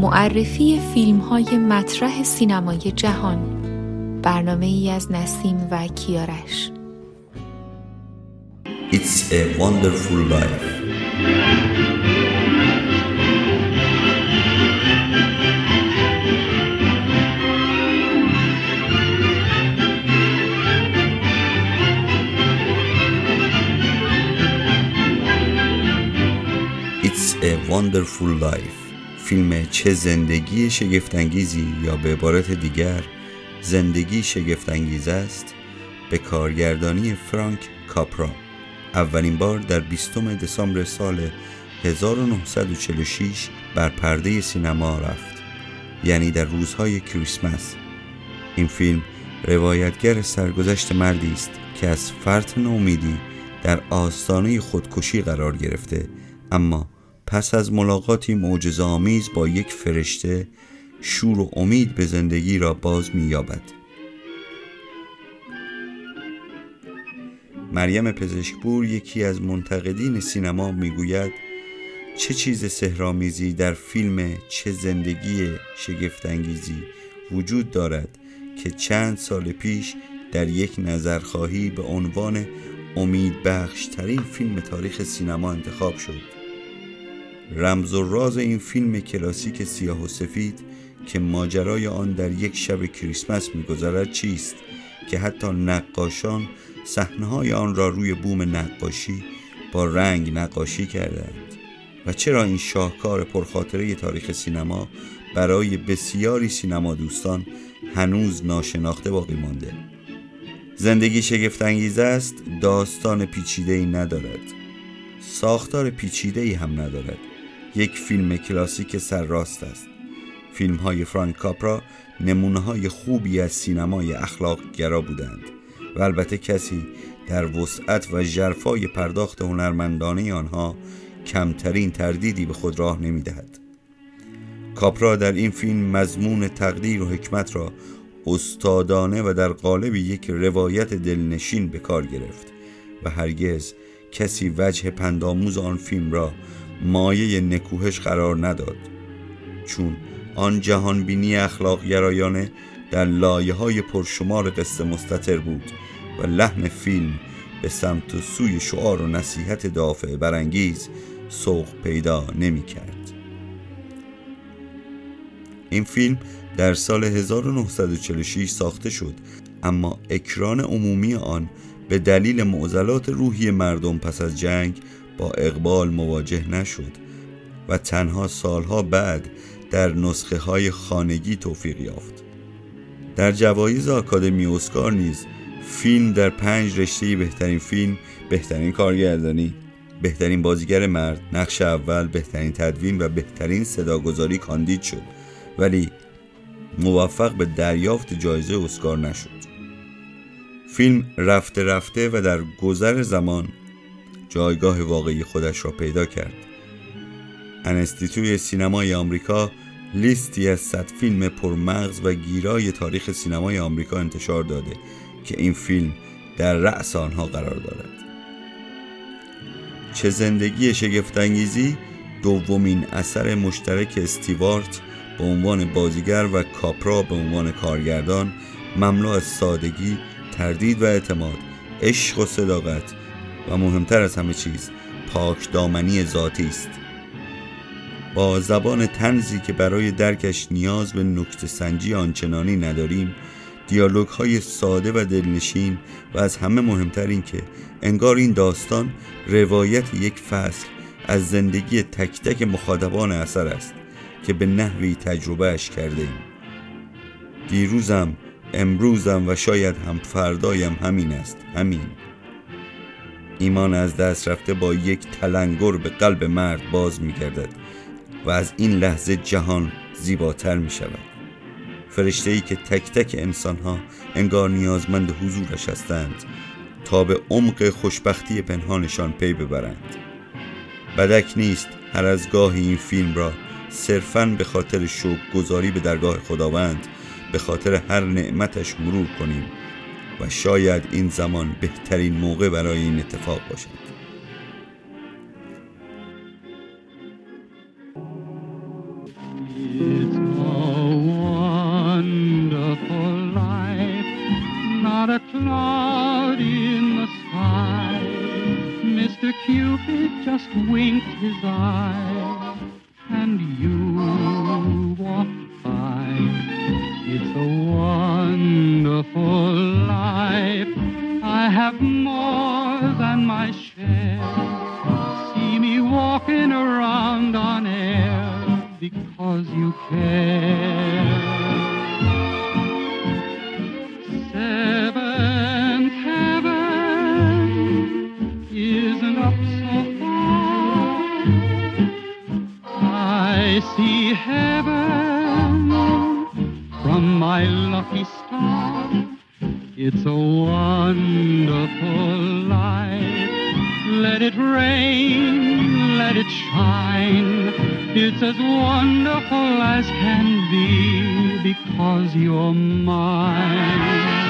معرفی فیلم های مطرح سینمای جهان. برنامه ای از نسیم و کیارش. It's a wonderful life. It's a wonderful life. فیلم چه زندگی شگفتانگیزی یا به عبارت دیگر زندگی شگفتانگیز است به کارگردانی فرانک کاپرا. اولین بار در 20 دسامبر سال 1946 بر پرده سینما رفت یعنی در روزهای کریسمس. این فیلم روایتگر سرگذشت مردی است که از فرط نومیدی در آستانه خودکشی قرار گرفته اما پس از ملاقاتی معجزه‌آمیز با یک فرشته شور و امید به زندگی را باز می‌یابد. مریم پزشکپور یکی از منتقدین سینما می‌گوید چه چیز سهرامیزی در فیلم چه زندگی شگفتانگیزی وجود دارد که چند سال پیش در یک نظرخواهی به عنوان امید بخش ترین فیلم تاریخ سینما انتخاب شد رمز و راز این فیلم کلاسیک سیاه و سفید که ماجرای آن در یک شب کریسمس میگذرد چیست که حتی نقاشان صحنه‌های آن را روی بوم نقاشی با رنگ نقاشی کردند. و چرا این شاهکار پرخاطره تاریخ سینما برای بسیاری سینما دوستان هنوز ناشناخته باقی مانده؟ زندگی شگفتانگیز است داستان پیچیده ای ندارد. ساختار پیچیده ای هم ندارد. یک فیلم کلاسیک سرراست است فیلم های فرانک کاپرا نمونه های خوبی از سینمای اخلاق گرا بودند و البته کسی در وسعت و جرفای پرداخت هنرمندانه آنها کمترین تردیدی به خود راه نمی دهد. کاپرا در این فیلم مضمون تقدیر و حکمت را استادانه و در قالب یک روایت دلنشین به کار گرفت و هرگز کسی وجه پنداموز آن فیلم را مایه نکوهش قرار نداد چون آن جهان بینی اخلاق گرایانه در لایه های پرشمار قصه مستطر بود و لحن فیلم به سمت و سوی شعار و نصیحت دافع برانگیز سوق پیدا نمی کرد. این فیلم در سال 1946 ساخته شد اما اکران عمومی آن به دلیل معضلات روحی مردم پس از جنگ با اقبال مواجه نشد و تنها سالها بعد در نسخه های خانگی توفیق یافت. در جوایز آکادمی اسکار نیز فیلم در پنج رشته بهترین فیلم بهترین کارگردانی بهترین بازیگر مرد نقش اول بهترین تدوین و بهترین صداگذاری کاندید شد ولی موفق به دریافت جایزه اسکار نشد. فیلم رفته رفته و در گذر زمان جایگاه واقعی خودش را پیدا کرد. انستیتوی سینمای آمریکا لیستی از صد فیلم پرمغز و گیرای تاریخ سینمای آمریکا انتشار داده که این فیلم در رأس آنها قرار دارد. چه زندگی شگفتانگیزی دومین اثر مشترک استیوارت به عنوان بازیگر و کاپرا به عنوان کارگردان مملو از سادگی، تردید و اعتماد، عشق و صداقت و مهمتر از همه چیز پاک دامنی ذاتی است. با زبان تنزی که برای درکش نیاز به نکت سنجی آنچنانی نداریم دیالوگ های ساده و دلنشین و از همه مهمتر این که انگار این داستان روایت یک فصل از زندگی تک تک مخاطبان اثر است که به نحوی تجربهش کرده ایم. دیروزم امروزم و شاید هم فردایم همین است همین. ایمان از دست رفته با یک تلنگر به قلب مرد باز می گردد و از این لحظه جهان زیباتر می شود فرشته ای که تک تک انسان ها انگار نیازمند حضورش هستند تا به عمق خوشبختی پنهانشان پی ببرند. بدک نیست هر از گاهی این فیلم را صرفا به خاطر شوق گذاری به درگاه خداوند به خاطر هر نعمتش مرور کنیم. و شاید این زمان بهترین موقع برای این اتفاق باشد. Just winked his eye, and you walked It's a wonderful life. I have more than my share. See me walking around on air because you care. My lucky star. It's a wonderful life. Let it rain, let it shine. It's as wonderful as can be because you're mine.